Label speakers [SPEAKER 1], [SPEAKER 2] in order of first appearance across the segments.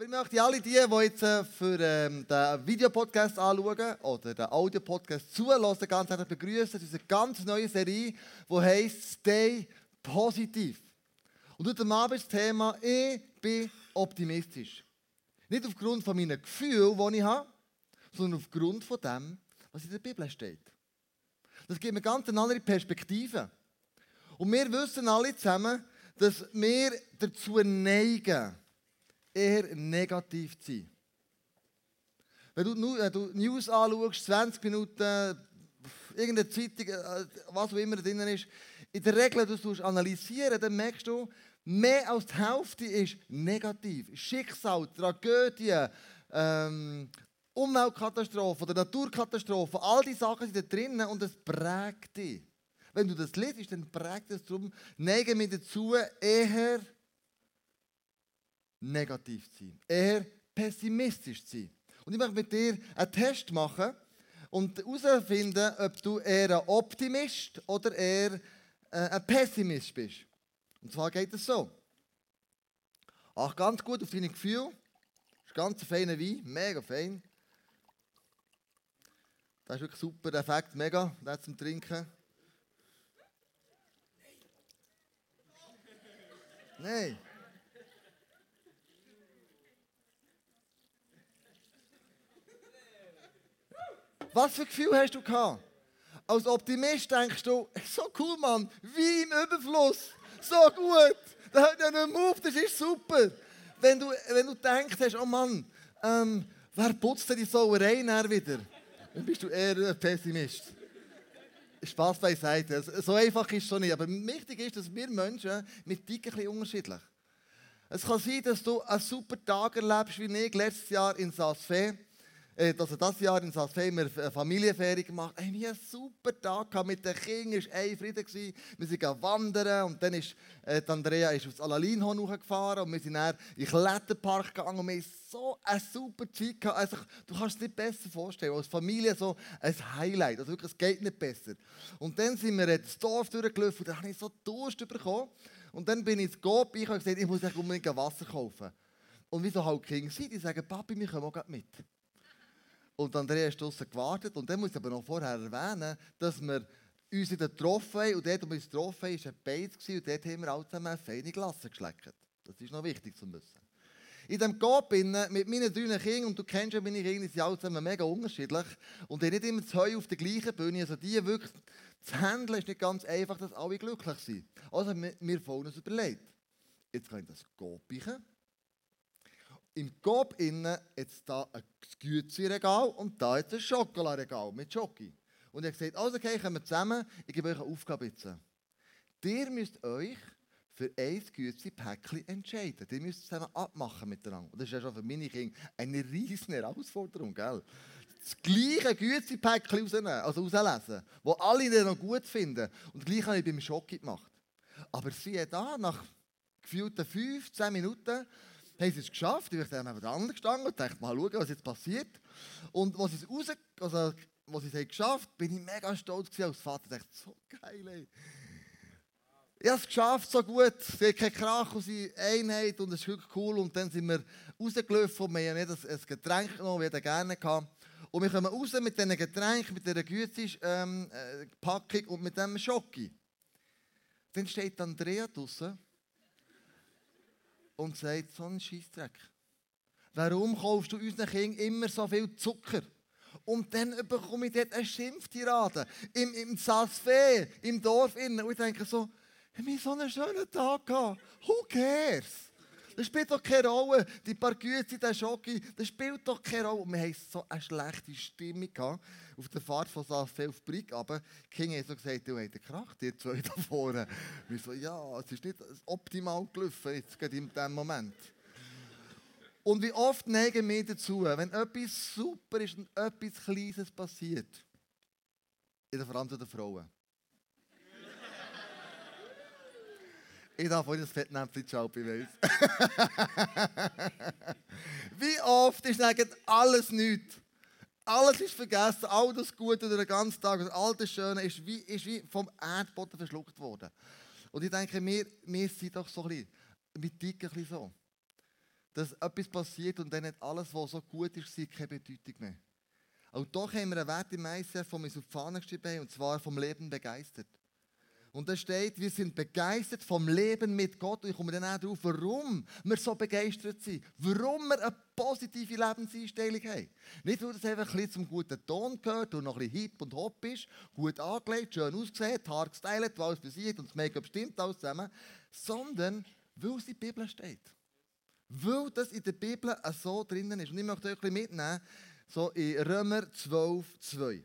[SPEAKER 1] Aber ich möchte alle die, die jetzt äh, für ähm, den Videopodcast anschauen oder den Audiopodcast zulassen, ganz herzlich begrüßen zu unserer ganz neuen Serie, die heißt Stay Positiv. Und heute Abend ist das Thema Ich bin optimistisch. Nicht aufgrund von meinen Gefühlen, die ich habe, sondern aufgrund von dem, was in der Bibel steht. Das gibt mir ganz eine andere Perspektive. Und wir wissen alle zusammen, dass wir dazu neigen, eher negativ zu sein. Wenn du, wenn du News anschaust, 20 Minuten, irgendeine Zeitung, äh, was auch immer drin ist, in der Regel, du du analysieren, dann merkst du, mehr als die Hälfte ist negativ. Schicksal, Tragödien, ähm, Umweltkatastrophen oder Naturkatastrophen, all diese Sachen sind da drinnen und es prägt dich. Wenn du das liest, dann prägt es darum, neigen wir dazu, eher negativ zu sein, eher pessimistisch zu sein. Und ich möchte mit dir einen Test machen und herausfinden, ob du eher ein Optimist oder eher äh, ein Pessimist bist. Und zwar geht es so. Ach, ganz gut auf deine Gefühle. Das ist ganz ein feiner Wein, mega fein. Das ist wirklich super, Effekt, mega, das zum Trinken. Nein. Was für Gefühl hast du gehabt? Als Optimist denkst du, so cool, Mann, wie im Überfluss, so gut, da hört ja nicht mehr auf, das ist super. Wenn du, wenn du denkst, oh Mann, ähm, wer putzt denn die Sauerei wieder? Dann bist du eher ein Pessimist. Spaß beiseite. So einfach ist es schon nicht. Aber wichtig ist, dass wir Menschen mit ticken ein unterschiedlich. Es kann sein, dass du einen super Tag erlebst, wie ich letztes Jahr in Saas-Fee also das Jahr in haben eine Familienferien gemacht. Hey, wir einen super Tag mit den Kindern, es war ein Frieden. Wir sind wandern und dann ist äh, Andrea ist aufs Alalinhorn gefahren und wir sind dann in den Kletterpark gegangen und wir hatten so eine super Zeit gehabt. Also, du kannst es nicht besser vorstellen. Als Familie so ein Highlight. Also wirklich, es geht nicht besser. Und dann sind wir ins Dorf durchgelaufen und da habe ich so Durst bekommen. Und dann bin ich ins Coop, ich habe gesagt, ich muss unbedingt Wasser kaufen. Und wie so halt Kinder sind, die sagen, Papi, wir kommen auch mit. Und Andrea ist draußen gewartet. Und dann muss ich aber noch vorher erwähnen, dass wir uns wieder getroffen haben. Und dort, wo wir uns getroffen haben, war ein Beiz. Und dort haben wir alle zusammen eine feine Glasse geschleckt. Das ist noch wichtig zu wissen. In diesem Coop mit meinen drei Kindern, und du kennst ja meine Kinder, sind alle zusammen mega unterschiedlich. Und die nicht immer zu Heu auf der gleichen Bühne. Also die wirklich zu handeln, ist nicht ganz einfach, dass alle glücklich sind. Also haben wir vorhin uns überlegt. Jetzt kann ich das bichen im Coop innen jetzt da ein Gützi-Regal und da jetzt ein Schokolaregal mit Schoki. Und er gesagt, also okay, kommen wir zusammen, ich gebe euch eine Aufgabe jetzt. Ihr müsst euch für ein Gützi-Päckchen entscheiden. Ihr müsst zusammen abmachen miteinander. Und das ist ja schon für meine Kinder eine riesige Herausforderung, gell? Das gleiche Gützi-Päckchen rausnehmen, also rauslesen, das alle noch gut finden. Und gleich habe ich beim Schoki gemacht. Aber sie da, nach gefühlten 15 Minuten, haben sie es geschafft. Ich bin neben anderen gestanden und dachte, mal schauen, was jetzt passiert. Und als sie es also, was sie es geschafft bin ich mega stolz als Vater. Dachte, so geil, ey. Ich habe es geschafft, so gut. Sie hat keinen Krach aus Einheit und es ist cool. Und dann sind wir rausgelaufen und wir haben nicht ein Getränk genommen, wie wir gerne hatten. Und wir kommen raus mit diesen Getränken, mit dieser Gützi-Packung ähm, und mit diesem Schocki. Dann steht Andrea draußen und sagt, so ein Scheissdreck. Warum kaufst du unseren Kindern immer so viel Zucker? Und dann bekomme ich dort eine Schimpftirade. Im, im Salzfee, im Dorf. Innen. Und ich denke so, ich habe so einen schönen Tag gehabt. Who cares? Das spielt doch keine Rolle. Die paar Güte, der Schoki, das spielt doch keine Rolle. Wir hatten so eine schlechte Stimmung auf der Fahrt von Sassel auf Brick. Aber King hat so gesagt, du hast Krach, die zwei da vorne. Wir so, ja, es ist nicht optimal gelaufen, jetzt gerade in diesem Moment. Und wie oft neigen wir dazu, wenn etwas super ist und etwas Kleines passiert, in der Verantwortung der Frauen. Ich darf euch das Fettnäpfchen schauen, ich weiß. Wie oft ist eigentlich alles nichts? Alles ist vergessen, all das Gute durch den ganzen Tag, all das Schöne ist wie, ist wie vom Erdboden verschluckt worden. Und ich denke, wir, wir sind doch so ein bisschen, wir ticken ein bisschen so. dass etwas passiert und dann nicht alles, was so gut ist, keine Bedeutung mehr. Auch doch haben wir einen Wert im ICF, den wir auf die Fahne geschrieben haben, und zwar vom Leben begeistert. Und da steht, wir sind begeistert vom Leben mit Gott. Und ich komme dann auch darauf, warum wir so begeistert sind. Warum wir eine positive Lebenseinstellung haben. Nicht, weil das einfach ein zum guten Ton gehört und noch ein bisschen hip und hopp ist, gut angelegt, schön ausgesehen, Haar gestylt, alles besiegt und das Make-up stimmt alles zusammen. Sondern, weil es in der Bibel steht. Weil das in der Bibel so drinnen ist. Und ich möchte euch ein bisschen mitnehmen, so in Römer 12, 2.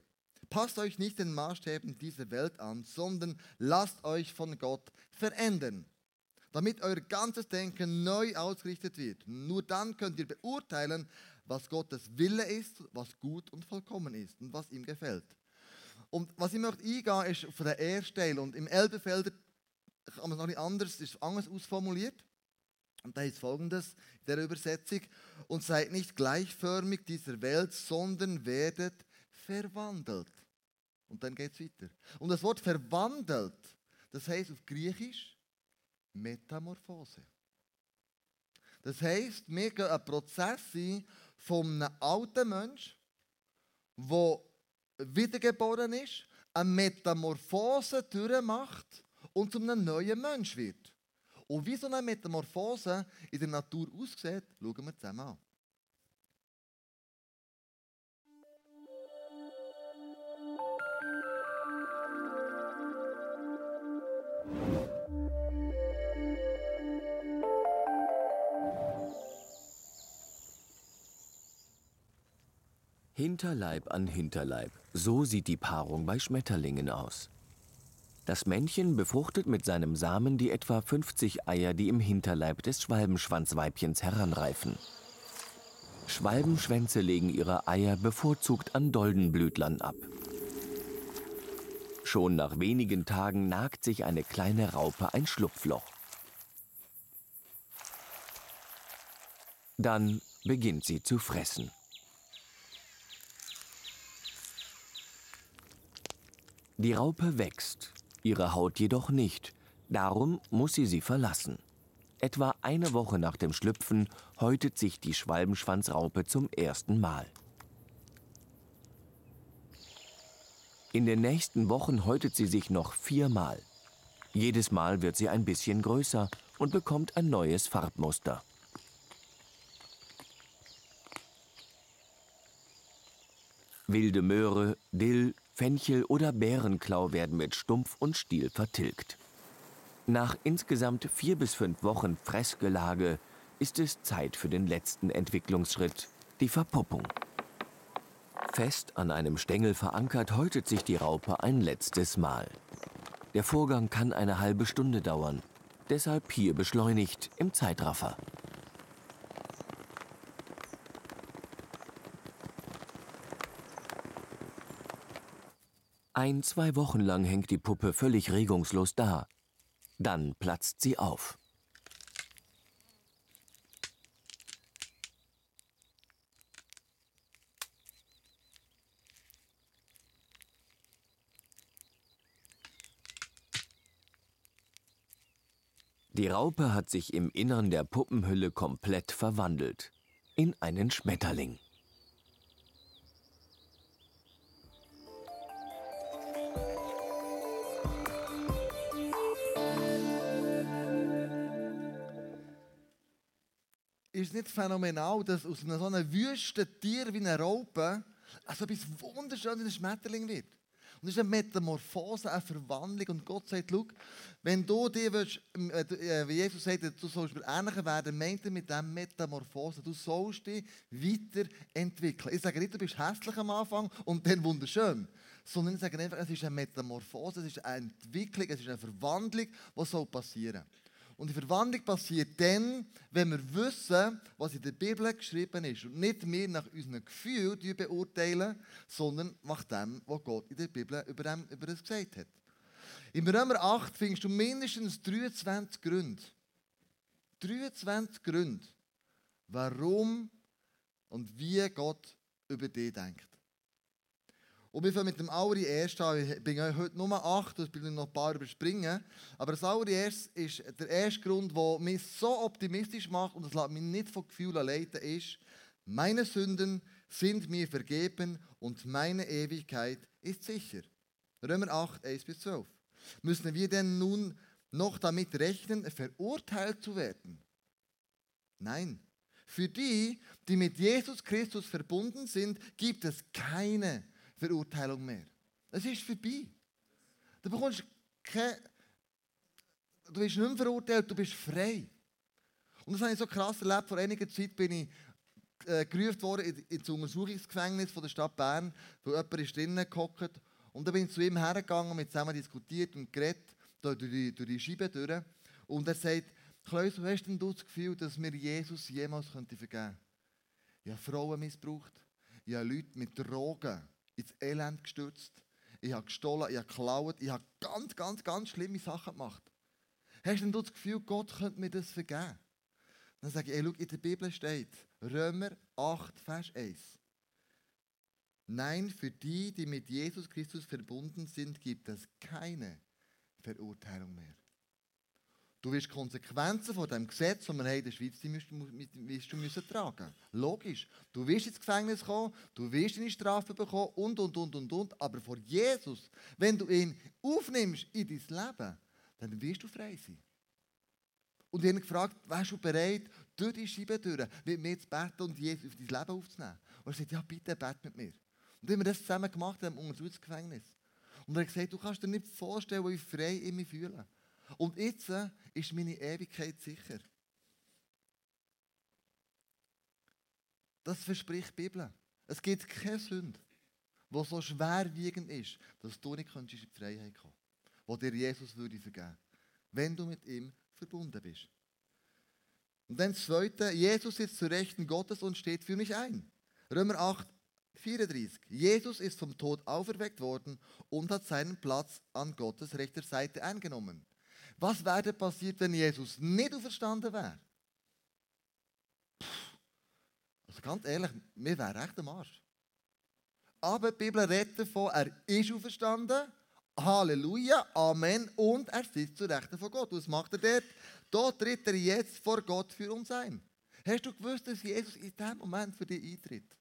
[SPEAKER 1] Passt euch nicht den Maßstäben dieser Welt an, sondern lasst euch von Gott verändern, damit euer ganzes Denken neu ausgerichtet wird. Nur dann könnt ihr beurteilen, was Gottes Wille ist, was gut und vollkommen ist und was ihm gefällt. Und was ich möchte eingehen, ist von der ersten. Und im Elbefelder kann man es noch nicht anders, ist anders ausformuliert. Und da ist folgendes in der Übersetzung: Und seid nicht gleichförmig dieser Welt, sondern werdet verwandelt. Und dann geht es weiter. Und das Wort verwandelt, das heißt auf Griechisch Metamorphose. Das heißt, wir gehen einen Prozess ein von einem alten Mensch, der wiedergeboren ist, eine Metamorphose durchmacht und zu einem neuen Mensch wird. Und wie so eine Metamorphose in der Natur aussieht, schauen wir zusammen an.
[SPEAKER 2] Hinterleib an Hinterleib. So sieht die Paarung bei Schmetterlingen aus. Das Männchen befruchtet mit seinem Samen die etwa 50 Eier, die im Hinterleib des Schwalbenschwanzweibchens heranreifen. Schwalbenschwänze legen ihre Eier bevorzugt an Doldenblütlern ab. Schon nach wenigen Tagen nagt sich eine kleine Raupe ein Schlupfloch. Dann beginnt sie zu fressen. Die Raupe wächst, ihre Haut jedoch nicht. Darum muss sie sie verlassen. Etwa eine Woche nach dem Schlüpfen häutet sich die Schwalbenschwanzraupe zum ersten Mal. In den nächsten Wochen häutet sie sich noch viermal. Jedes Mal wird sie ein bisschen größer und bekommt ein neues Farbmuster. Wilde Möhre, Dill, Fenchel oder Bärenklau werden mit Stumpf und Stiel vertilgt. Nach insgesamt vier bis fünf Wochen Fressgelage ist es Zeit für den letzten Entwicklungsschritt, die Verpuppung. Fest an einem Stängel verankert häutet sich die Raupe ein letztes Mal. Der Vorgang kann eine halbe Stunde dauern, deshalb hier beschleunigt im Zeitraffer. Ein, zwei Wochen lang hängt die Puppe völlig regungslos da. Dann platzt sie auf. Die Raupe hat sich im Innern der Puppenhülle komplett verwandelt. In einen Schmetterling.
[SPEAKER 1] Ist es nicht phänomenal, dass aus einem so einem wüsten Tier wie einer Raupe also etwas wunderschönes in Schmetterling wird. Und das ist eine Metamorphose, eine Verwandlung. Und Gott sagt, schau, wenn du dir willst, äh, wie Jesus sagt, du sollst mir ähnlicher werden, meint er mit dieser Metamorphose, du sollst dich weiterentwickeln. Ich sage nicht, du bist hässlich am Anfang und dann wunderschön. Sondern ich sage einfach, es ist eine Metamorphose, es ist eine Entwicklung, es ist eine Verwandlung, die soll passieren soll. Und die Verwandlung passiert dann, wenn wir wissen, was in der Bibel geschrieben ist. Und nicht wir nach unseren Gefühlen beurteilen, sondern nach dem, was Gott in der Bibel über, dem, über gesagt hat. Im Römer 8 findest du mindestens 23 Gründe. 23 Gründe, warum und wie Gott über dich denkt. Und wir fangen mit dem allerersten an. Ich bin heute nur acht, ich will noch ein paar überspringen. Aber das allererste ist der erste Grund, der mich so optimistisch macht und das lässt mich nicht von Gefühlen leiten, ist, meine Sünden sind mir vergeben und meine Ewigkeit ist sicher. Römer 8, 1 bis 12. Müssen wir denn nun noch damit rechnen, verurteilt zu werden? Nein. Für die, die mit Jesus Christus verbunden sind, gibt es keine Verurteilung mehr. Es ist vorbei. Du bekommst keine, du bist nicht mehr verurteilt, du bist frei. Und das habe ich so krass erlebt. Vor einiger Zeit bin ich äh, gerufen worden ins Untersuchungsgefängnis von der Stadt Bern, wo jemand ist drinnen gehockt. Und da bin ich zu ihm hergegangen, wir zusammen diskutiert und geredet, durch die, durch die Scheibe durch. Und er sagt, Klaus, hast denn du das Gefühl, dass mir Jesus jemals könnte vergeben könnte? Ich habe Frauen missbraucht. Ich habe Leute mit Drogen ins Elend gestürzt. Ich habe gestohlen, ich habe geklaut, ich habe ganz, ganz, ganz schlimme Sachen gemacht. Hast denn du das Gefühl, Gott könnte mir das vergeben? Dann sage ich, ey, schau, in der Bibel steht, Römer 8, Vers 1. Nein, für die, die mit Jesus Christus verbunden sind, gibt es keine Verurteilung mehr. Du wirst Konsequenzen von dem Gesetz, das wir in der Schweiz die musst, musst du müssen tragen. Logisch. Du wirst ins Gefängnis kommen, du wirst eine Strafe bekommen und, und, und, und, und. Aber vor Jesus, wenn du ihn aufnimmst in dein Leben, dann wirst du frei sein. Und ich habe ihn gefragt, wärst du bereit, durch die Scheibe durch, mit mir zu beten und Jesus auf dein Leben aufzunehmen? Und er sagt, ja, bitte, bete mit mir. Und haben wir das zusammen gemacht im Untersuchungsgefängnis. Und er hat gesagt, du kannst dir nicht vorstellen, wie frei ich mich fühle. Und jetzt äh, ist meine Ewigkeit sicher. Das verspricht die Bibel. Es gibt keine Sünde, die so schwerwiegend ist, dass du nicht in die Freiheit kommen kannst, die dir Jesus würde vergeben wenn du mit ihm verbunden bist. Und dann das Zweite, Jesus sitzt zu Rechten Gottes und steht für mich ein. Römer 8, 34. Jesus ist vom Tod auferweckt worden und hat seinen Platz an Gottes rechter Seite eingenommen. Was wäre passiert, wenn Jesus nicht auferstanden wäre? Also ganz ehrlich, wir wären echt am Arsch. Aber die Bibel redet davon, er ist auferstanden. Halleluja, Amen. Und er sitzt zu Rechten von Gott. Was macht er dort? Dort tritt er jetzt vor Gott für uns ein. Hast du gewusst, dass Jesus in diesem Moment für dich eintritt?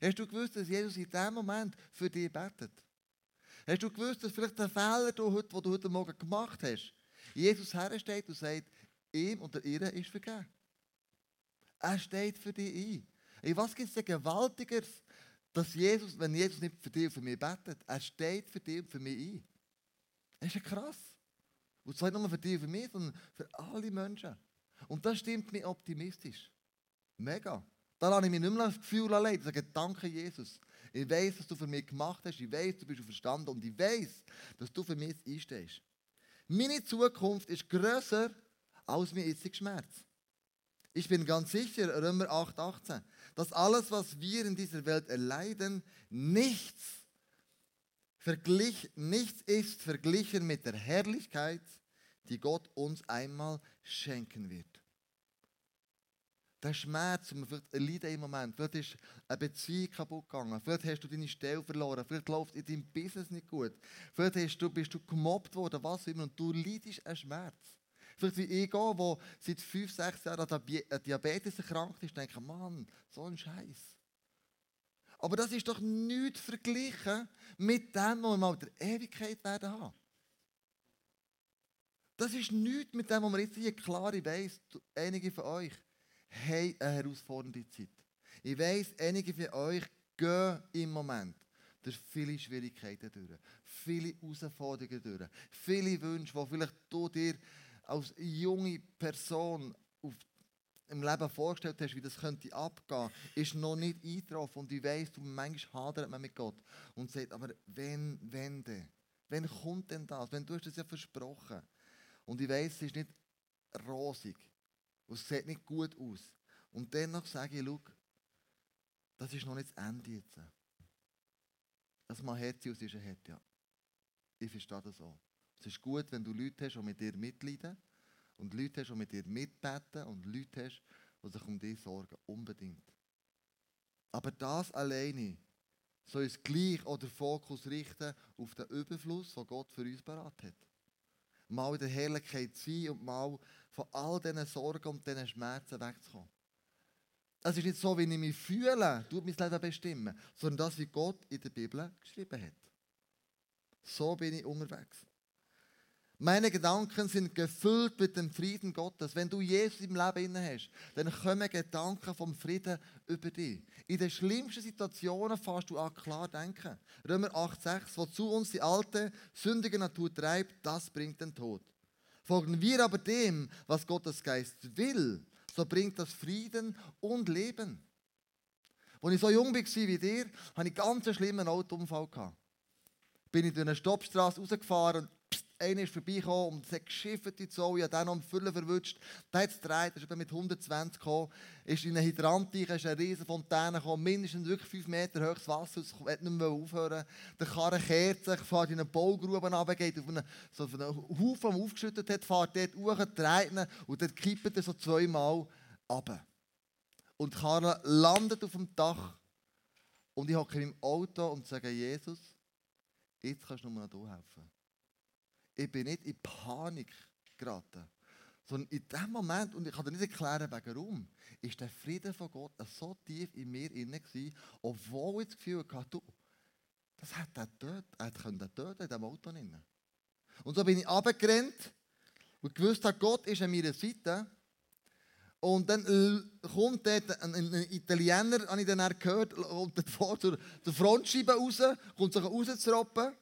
[SPEAKER 1] Hast du gewusst, dass Jesus in diesem Moment für dich betet? Hast du gewusst, dass vielleicht der Fehler, den du heute Morgen gemacht hast, Jesus hersteht und sagt, ihm oder ihr ist vergeben. Er steht für dich ein. In was gibt es denn Gewaltigeres, dass Jesus, wenn Jesus nicht für dich und für mich betet, er steht für dich und für mich ein. Das ist ja krass. Und zwar nicht nur für dich und für mich, sondern für alle Menschen. Und das stimmt mich optimistisch. Mega. Da lasse ich mich nicht mehr das Gefühl allein. Ich sage, danke Jesus. Ich weiß, was du für mich gemacht hast. Ich weiß, du bist verstanden. Und ich weiß, dass du für mich einstehst. Meine Zukunft ist grösser als mein jetziger Schmerz. Ich bin ganz sicher, Römer 8,18, dass alles, was wir in dieser Welt erleiden, nichts, verglich, nichts ist verglichen mit der Herrlichkeit, die Gott uns einmal schenken wird. Der Schmerz, den wir vielleicht erleiden im Moment, vielleicht ist eine Beziehung kaputt gegangen, vielleicht hast du deine Stelle verloren, vielleicht läuft in deinem Business nicht gut, vielleicht du, bist du gemobbt worden, was immer, und du leidest einen Schmerz. Vielleicht wie ich, der seit fünf, sechs Jahren an Diabetes erkrankt ist, denke, Mann, so ein Scheiß. Aber das ist doch nichts verglichen mit dem, was wir mal in der Ewigkeit werden haben. Das ist nichts mit dem, was wir jetzt hier klar weiss, einige von euch haben eine herausfordernde Zeit. Ich weiss, einige von euch gehen im Moment durch viele Schwierigkeiten durch, viele Herausforderungen durch, viele Wünsche, die vielleicht du dir als junge Person auf im Leben vorgestellt hast, wie das könnte abgehen, ist noch nicht eingetroffen. Und ich weiss, du manchmal hadert man mit Gott und sagt, aber wenn, wenn denn? Wann kommt denn das? Wenn du hast das ja versprochen. Und ich weiss, es ist nicht rosig. Und es sieht nicht gut aus. Und dennoch sage ich, das ist noch nicht das Ende jetzt. Das mal Herz aus ist ein Herz, ja. Ich verstehe das auch. Es ist gut, wenn du Leute hast, die mit dir mitleiden und Leute hast, die mit dir mitbeten und Leute hast, die sich um dich sorgen. Unbedingt. Aber das alleine soll uns gleich oder Fokus richten auf den Überfluss, den Gott für uns parat hat. Mal in der Herrlichkeit sein und mal von all diesen Sorgen und diesen Schmerzen wegzukommen. Es ist nicht so, wie ich mich fühle, tut mein Leben bestimmen, sondern das, wie Gott in der Bibel geschrieben hat. So bin ich unterwegs. Meine Gedanken sind gefüllt mit dem Frieden Gottes. Wenn du Jesus im Leben inne hast, dann kommen Gedanken vom Frieden über dich. In den schlimmsten Situationen fährst du an klar denken. Römer 8,6, wozu uns die alte, sündige Natur treibt, das bringt den Tod. Folgen wir aber dem, was Gottes Geist will, so bringt das Frieden und Leben. Als ich so jung war wie dir, hatte ich einen ganz schlimmen Autounfall. Bin ich durch eine Stoppstraße rausgefahren und einer ist vorbeigekommen und hat geschifft die Zoe, hat dann noch Füllen verwünscht. Der hat es gedreht, ist mit 120 gekommen, ist in einen Hydrant ist eine riesige Fontäne gekommen, mindestens wirklich 5 Meter hohes Wasser, es wird nicht mehr aufhören. Der Karren kehrt sich, fährt in eine Baugruben runter, geht auf einen, so auf einen Haufen, den aufgeschüttet hat, fährt dort hoch, dreht ihn und dann kippt er so zweimal runter. Und die Karre landet auf dem Dach und ich hocke im Auto und sage, Jesus, jetzt kannst du nur noch helfen ich bin nicht in Panik geraten. Sondern in dem Moment, und ich kann dir nicht erklären, warum, ist der Frieden von Gott so tief in mir inne gewesen, obwohl ich das Gefühl hatte, du, das hat er dort, er könnte töten in diesem Auto drin. Und so bin ich runtergerannt und gewusst habe, Gott ist an meiner Seite. Und dann kommt dort ein, ein Italiener, habe ich dann gehört, kommt vor zur, zur Frontscheibe raus, kommt sich rauszurappen.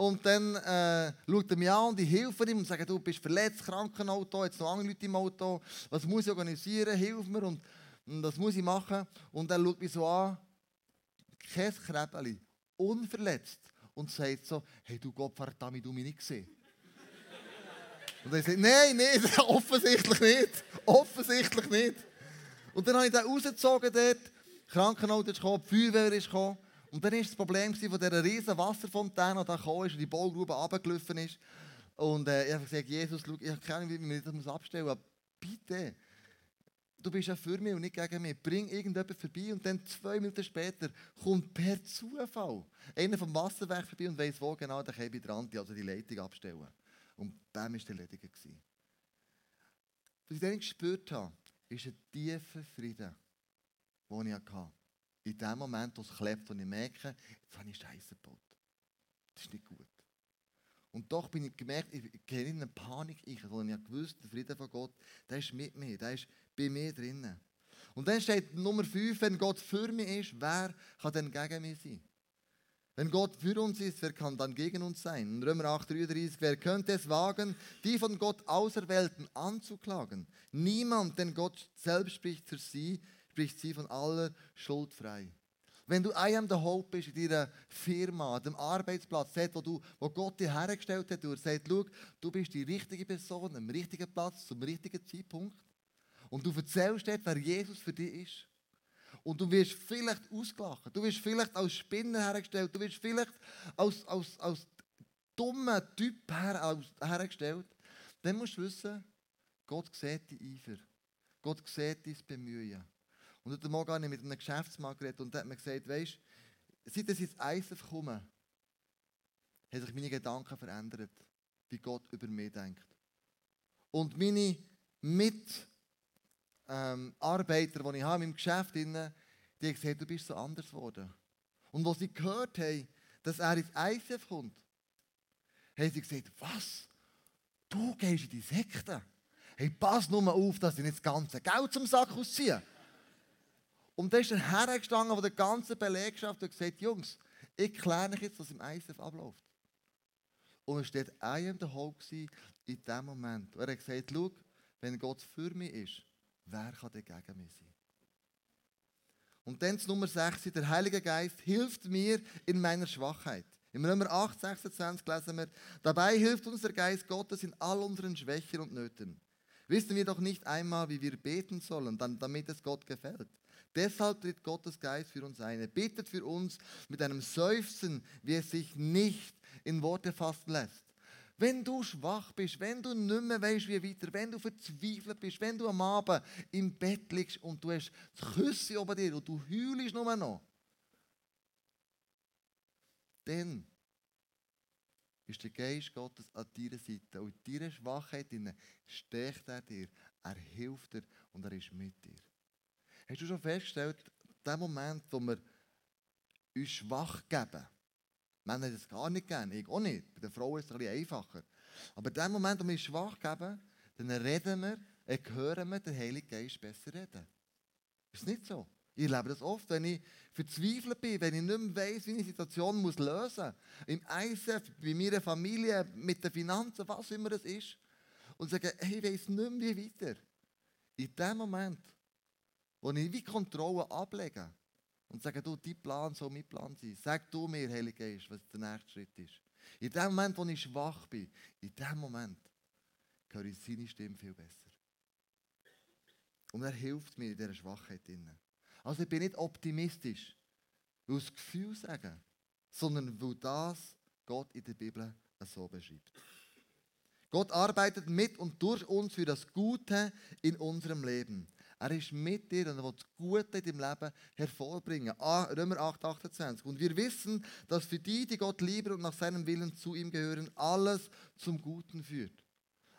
[SPEAKER 1] Und dann äh, schaut er mich an und ich helfe ihm und sage, du bist verletzt, Krankenauto, jetzt noch andere Leute im Auto, was muss ich organisieren, hilf mir und, und das muss ich machen. Und er schaut mich so an, kein Krebeli, unverletzt und sagt so, hey du Gott, verdammt, du mich nicht gesehen. Und er sagt, nein, nein, offensichtlich nicht, offensichtlich nicht. Und dann habe ich den rausgezogen dort, Krankenauto ist gekommen, die Feuerwehr ist gekommen. Und dann war das Problem von dieser riesen Wasserfontäne, die da kam ist und die Baugrube runtergelaufen ist. Und äh, ich habe gesagt, Jesus, schau, ich keine Ahnung, wie man das abstellen muss, aber bitte, du bist ja für mich und nicht gegen mich. Bring irgendjemand vorbei und dann zwei Minuten später kommt per Zufall einer vom Wasserwerk vorbei und weiss, wo genau der Käbi dran ist, also die Leitung abstellen. Und bam ist die Erledigung. Was ich dann gespürt habe, ist ein tiefer Frieden, den ich hatte in dem Moment, wo es klebt und ich merke, jetzt habe ich Scheiße gebaut. Das ist nicht gut. Und doch bin ich gemerkt, ich gehe in eine Panik, ich, sondern ich habe gewusst, der Frieden von Gott, der ist mit mir, der ist bei mir drinnen. Und dann steht Nummer 5, wenn Gott für mich ist, wer kann denn gegen mich sein? Wenn Gott für uns ist, wer kann dann gegen uns sein? In Römer 8,33, wer könnte es wagen, die von Gott Auserwählten anzuklagen? Niemand, denn Gott selbst spricht für sie, spricht sie von aller Schuld frei. Wenn du I am the Hope bist in deiner Firma, dem Arbeitsplatz, dort, wo, du, wo Gott dir hergestellt hat, und er sagt, du bist die richtige Person, am richtigen Platz, zum richtigen Zeitpunkt. Und du erzählst dort, wer Jesus für dich ist. Und du wirst vielleicht ausgelacht, du wirst vielleicht als Spinner hergestellt, du wirst vielleicht als, als, als dummer Typ her, hergestellt. Dann musst du wissen, Gott sieht die Eifer. Gott sieht dein Bemühen. Und heute Morgen habe ich mit einem Geschäftsmann geredet und der hat mir gesagt, weißt du, seit ich ins ISF komme, haben sich meine Gedanken verändert, wie Gott über mich denkt. Und meine Mitarbeiter, ähm, die ich habe in meinem Geschäft, die haben gesagt, du bist so anders geworden. Und als sie gehört haben, dass er ins ISF kommt, haben sie gesagt, was? Du gehst in die Sekte? Hey, pass nur auf, dass ich nicht das ganze Geld zum Sack ausziehe. Und dann ist er hergestanden von der ganzen Belegschaft und gesagt, Jungs, ich kläre euch jetzt, was im ISF abläuft. Und es war am the Hope in dem Moment. Und er hat gesagt, schau, wenn Gott für mich ist, wer kann denn gegen mich sein? Und dann Nummer 6, der Heilige Geist hilft mir in meiner Schwachheit. Im Römer 8, 26 lesen wir, dabei hilft uns der Geist Gottes in all unseren Schwächen und Nöten. Wissen wir doch nicht einmal, wie wir beten sollen, damit es Gott gefällt. Deshalb tritt Gottes Geist für uns ein. Er bittet für uns mit einem Seufzen, wie es sich nicht in Worte fassen lässt. Wenn du schwach bist, wenn du nicht mehr weißt, wie weiter, wenn du verzweifelt bist, wenn du am Abend im Bett liegst und du hast das Küsse oben dir und du heulst nur noch, dann ist der Geist Gottes an deiner Seite. Und in deiner Schwachheit stärkt er dir, er hilft dir und er ist mit dir. Hast du schon festgestellt, der Moment, wo wir uns schwach geben, Männer das gar nicht gerne, ich auch nicht. Bei den Frauen ist es ein bisschen einfacher. Aber in dem Moment, wo wir uns schwach geben, dann reden wir, dann hören wir den Heiligen Geist besser reden. Ist nicht so? Ich erlebe das oft, wenn ich verzweifelt bin, wenn ich nicht mehr weiss, wie ich eine Situation muss lösen muss. Im ISF, bei meiner Familie, mit den Finanzen, was immer es ist. Und sage, hey, ich weiss nicht mehr, wie weiter. In dem Moment, wo ich wie Kontrolle ablege und sage, du, dein Plan soll mein Plan sein. Sag du mir, Heiliger Geist, was der nächste Schritt ist. In dem Moment, wo ich schwach bin, in dem Moment höre ich seine Stimme viel besser. Und er hilft mir in dieser Schwachheit. Also ich bin nicht optimistisch, weil das Gefühl sagen, sondern weil das Gott in der Bibel so beschreibt. Gott arbeitet mit und durch uns für das Gute in unserem Leben. Er ist mit dir und er will das Gute in deinem Leben hervorbringen. Ah, Römer 8, 28. Und wir wissen, dass für die, die Gott lieben und nach seinem Willen zu ihm gehören, alles zum Guten führt.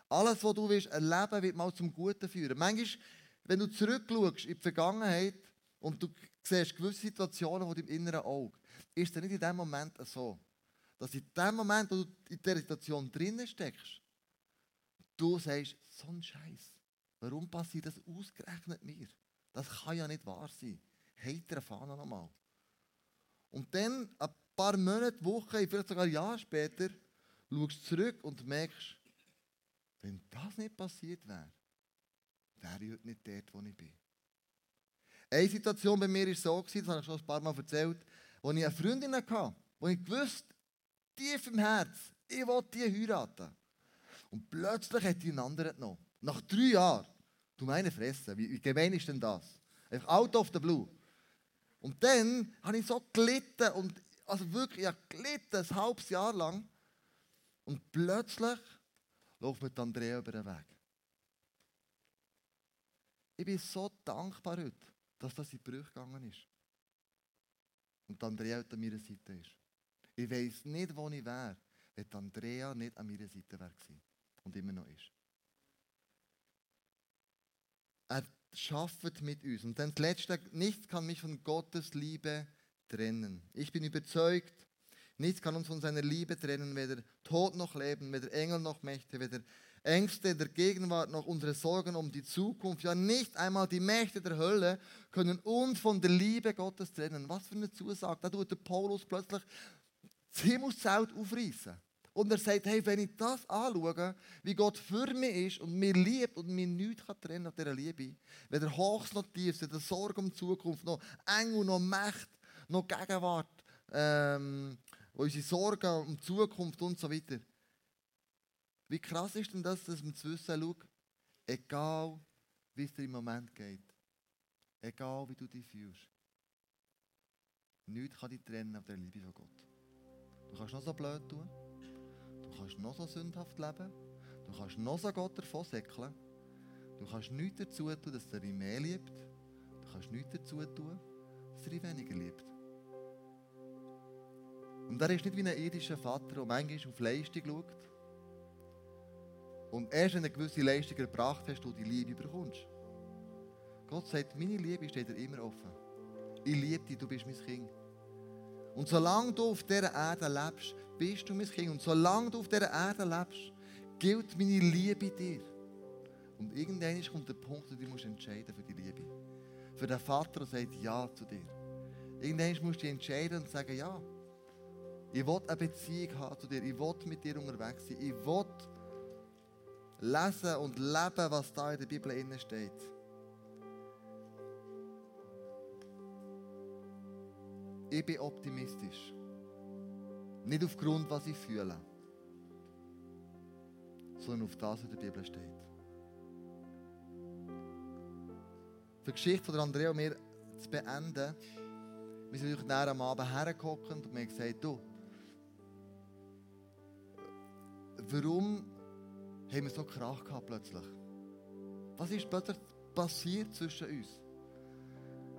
[SPEAKER 1] Alles, was du willst erleben, wird mal zum Guten führen. Manchmal, wenn du zurückschaust in die Vergangenheit und du siehst gewisse Situationen vor deinem inneren Auge, ist es nicht in dem Moment so, dass in dem Moment, wo du in dieser Situation drinnen steckst, du sagst, so ein Scheiß. Warum passiert das ausgerechnet mir? Das kann ja nicht wahr sein. Heiter Fahne nochmal. Und dann, ein paar Monate, Wochen, vielleicht sogar Jahre später, schaust du zurück und merkst, wenn das nicht passiert wäre, wäre ich heute nicht dort, wo ich bin. Eine Situation bei mir war so, das habe ich schon ein paar Mal erzählt, wo ich eine Freundin hatte, wo ich wusste, tief im Herz, ich will die heiraten. Und plötzlich hat die einen anderen genommen. Nach drei Jahren. Du meine Fresse, wie, wie gemein ist denn das? Einfach out of the blue. Und dann habe ich so gelitten und also wirklich, ich gelitten, ein halbes Jahr lang. Und plötzlich läuft mit Andrea über den Weg. Ich bin so dankbar heute, dass das in die Brüche gegangen ist. Und Andrea heute an meiner Seite ist. Ich weiß nicht, wo ich wäre, wenn Andrea nicht an meiner Seite wäre und immer noch ist. Er schafft mit uns. Und dann das Letzte, nichts kann mich von Gottes Liebe trennen. Ich bin überzeugt, nichts kann uns von seiner Liebe trennen, weder Tod noch Leben, weder Engel noch Mächte, weder Ängste der Gegenwart noch unsere Sorgen um die Zukunft. Ja, nicht einmal die Mächte der Hölle können uns von der Liebe Gottes trennen. Was für eine Zusage. Da tut der Paulus plötzlich das Himmelszelt aufreißen. Und er sagt, hey, wenn ich das anschaue, wie Gott für mich ist und mir liebt und mir nichts kann trennen von dieser Liebe, weder Hochs noch Tiefs, weder Sorge um die Zukunft, noch Engel, noch Macht, noch Gegenwart, ähm, unsere Sorgen um die Zukunft und so weiter. Wie krass ist denn das, dass man zu wissen, schau, egal wie es dir im Moment geht, egal wie du dich fühlst, nichts kann dich trennen auf der Liebe von Gott. Du kannst noch so blöd tun, Du kannst noch so sündhaft leben. Du kannst noch so Gott davon säckeln. Du kannst nichts dazu tun, dass er dich mehr liebt. Du kannst nichts dazu tun, dass er dich weniger liebt. Und er ist nicht wie ein irdischer Vater, der manchmal auf Leistung schaut. Und erst wenn du eine gewisse Leistung erbracht hast, du die Liebe bekommst. Gott sagt, meine Liebe steht dir immer offen. Ich liebe dich, du bist mein Kind. Und solange du auf dieser Erde lebst, bist du mein Kind. Und solange du auf dieser Erde lebst, gilt meine Liebe dir. Und irgendwann kommt der Punkt, wo du musst entscheiden für die Liebe. Für den Vater, der sagt Ja zu dir. Irgendwann musst du dich entscheiden und sagen Ja. Ich will eine Beziehung haben zu dir. Ich will mit dir unterwegs sein. Ich will lesen und leben, was da in der Bibel steht. Ich bin optimistisch. Nicht aufgrund, was ich fühle, sondern auf das, was in der Bibel steht. Für die Geschichte von Andrea und mir zu beenden, wir sind natürlich näher am Abend hergekommen und mir gesagt, du, warum haben wir so Krach gehabt plötzlich? Was ist plötzlich passiert zwischen uns?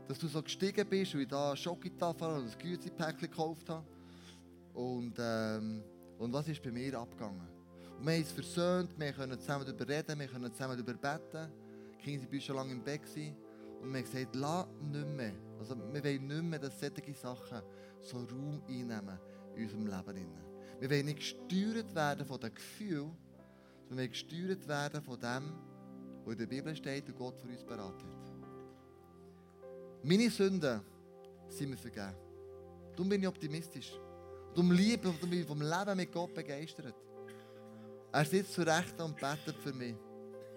[SPEAKER 1] dass du so gestiegen bist, wie ich da Schokotafel oder ein Gütepäckchen gekauft habe. Und, ähm, und was ist bei mir abgegangen? Und wir haben uns versöhnt, wir können zusammen darüber reden, wir können zusammen darüber beten. Die Kinder waren schon lange im Bett. Und wir haben gesagt, lass nicht mehr. Also wir wollen nicht mehr, dass solche Sachen so Raum einnehmen in unserem Leben. Wir wollen nicht gesteuert werden von den Gefühlen, sondern wir gesteuert werden von dem, was in der Bibel steht und Gott für uns beraten hat. Meine Sünden sind mir vergeben. Darum bin ich optimistisch. Darum liebe und bin vom Leben mit Gott begeistert. Er sitzt zu Rechten und betet für mich.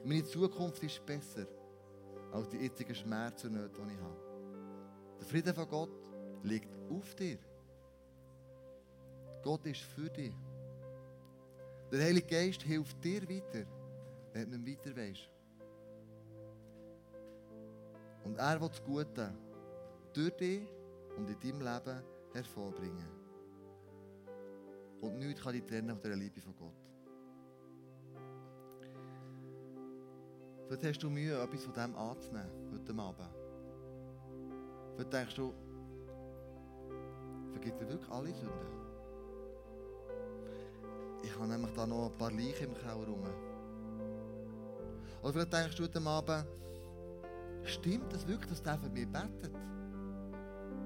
[SPEAKER 1] Meine Zukunft ist besser als die jetzigen Schmerzen und Nöte, die ich habe. Der Frieden von Gott liegt auf dir. Gott ist für dich. Der Heilige Geist hilft dir weiter, wenn du nicht weiter weißt. Und er will das Gute durch dich und in deinem Leben hervorbringen. Und nichts kann dich trennen von der Liebe von Gott. Vielleicht hast du Mühe, etwas von dem anzunehmen, heute Abend. Vielleicht denkst du, vergibt dir wirklich alle Sünden? Ich habe nämlich da noch ein paar Leichen im Keller rum. Oder vielleicht denkst du heute Abend, stimmt es wirklich, dass der für mich betet?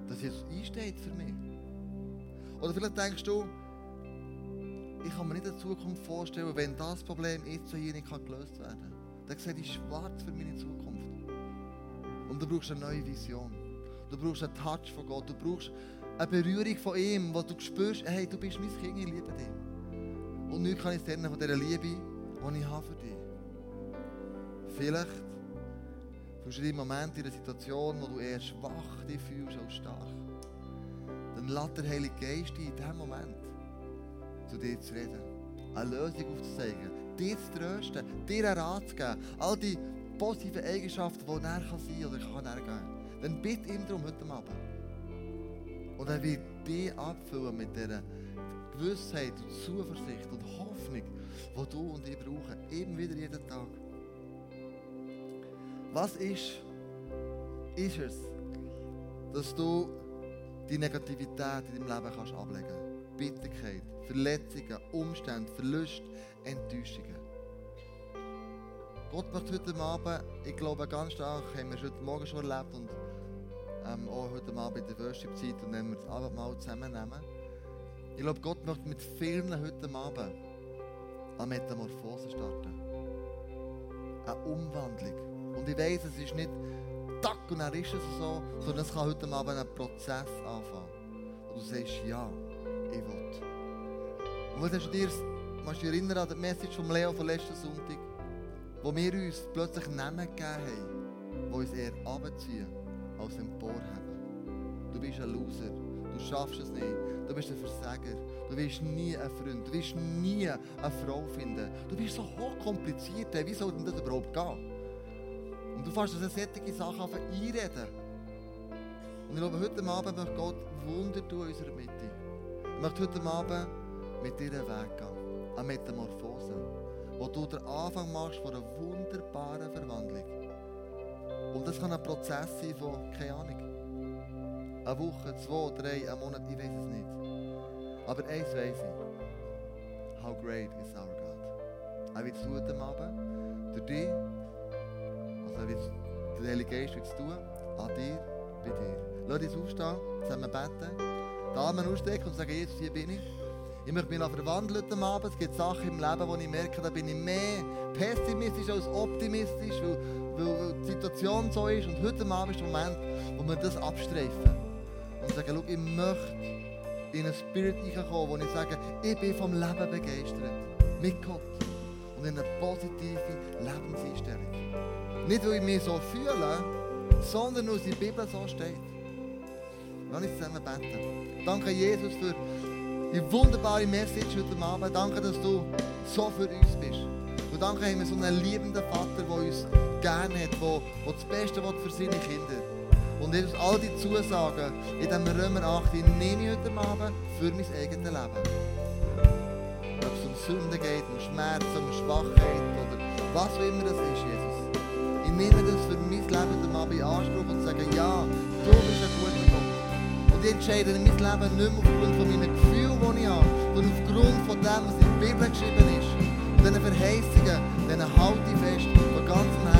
[SPEAKER 1] Dass Jesus einsteht für mich? Oder vielleicht denkst du, ich kann mir nicht in Zukunft vorstellen, wenn das Problem jetzt hier nicht gelöst werden kann. Dann sehe ich schwarz für meine Zukunft. Und du brauchst eine neue Vision. Du brauchst einen Touch von Gott. Du brauchst eine Berührung von ihm, wo du spürst, hey, du bist mein Kind, ich liebe dich. Und nichts kann ich trennen von dieser Liebe, die ich habe für dich. Vielleicht fühlst du dich im Moment in einer Situation, wo du eher schwach dich fühlst als stark. Dann lässt der Heilige Geist dich in diesem Moment zu dir zu reden. Eine Lösung aufzuzeigen. Dir zu trösten, dir einen Rat zu geben. All die positiven Eigenschaften, die er kann sein oder kann er geben. Dann bitte ihm darum heute Abend. Und er wird dich abfüllen mit dieser Gewissheit und Zuversicht und Hoffnung, die du und ich brauchen. Immer wieder jeden Tag. Was ist, ist es, dass du die Negativität in deinem Leben kannst ablegen kannst? Bitterkeit, Verletzungen, Umstände, Verlust, Enttäuschungen. Gott möchte heute Abend, ich glaube ganz stark, haben wir es heute Morgen schon erlebt und ähm, auch heute Abend in der Worship-Zeit und wenn wir das Abendmahl zusammennehmen. Ich glaube, Gott möchte mit vielen heute Abend eine Metamorphose starten. Eine Umwandlung. Und ich weiß, es ist nicht tack und dann ist es so, sondern es kann heute Abend ein Prozess anfangen. Und du sagst, ja, ich will. Und was hast du dir, kannst du erinnern an die Message von Leo von letzten Sonntag, wo wir uns plötzlich Namen gegeben haben, die uns eher abziehen als emporheben. Du bist ein Loser. Du schaffst es nicht. Du bist ein Versager. Du wirst nie einen Freund. Du wirst nie eine Frau finden. Du bist so hochkompliziert. Wie soll denn das überhaupt gehen? Und du fährst also solche Sachen einreden. Und ich glaube, heute Abend möchte Gott Wunder tun in unserer Mitte. Möchte heute Abend mit dir einen Weg gehen. Eine Metamorphose. Wo du den Anfang machst von einer wunderbaren Verwandlung. Und das kann ein Prozess sein von, keine Ahnung, eine Woche, zwei, drei, einen Monat, ich weiß es nicht. Aber eins weiß ich. How great is our God. Er wird es am Abend, durch dich, also er wird der Heilige Geist wird es tun, an dir, bei dir. Lass uns aufstehen, zusammen beten, die Arme ausstrecken und sagen, Jesus, hier bin ich. Ich möchte mich verwandeln heute Abend. Es gibt Sachen im Leben, wo ich merke, da bin ich mehr pessimistisch als optimistisch, weil, weil die Situation so ist. Und heute Abend ist der Moment, wo wir das abstreifen. Und sagen, schau, ich möchte in einen Spirit reinkommen, wo ich sage, ich bin vom Leben begeistert. Mit Gott. Und in eine positive Lebenseinstellung. Nicht, weil ich mich so fühle, sondern weil es in der Bibel so steht. Lass uns zusammen beten. Danke, Jesus, für die wunderbare Message heute Abend. Danke, dass du so für uns bist. Und danke, haben wir so einen liebenden Vater, der uns gerne hat, der, das Beste will für seine Kinder. Und Jesus, all die Zusagen in diesem Römer 8 die nehme ich heute Abend für mein eigenes Leben. Ob es um Sünde geht, um Schmerz, um Schwachheit oder was auch immer das ist, Jesus. Ich nehme das für mein Leben heute Abend in Anspruch und sage, ja, du bist ein guter. Und ich entscheide mein Leben nicht mehr aufgrund von meinen Gefühlen, ohne Angst, sondern aufgrund von dem, was in der Bibel geschrieben ist, diesen Verheißungen, denen halte ich fest von ganzem Herzen,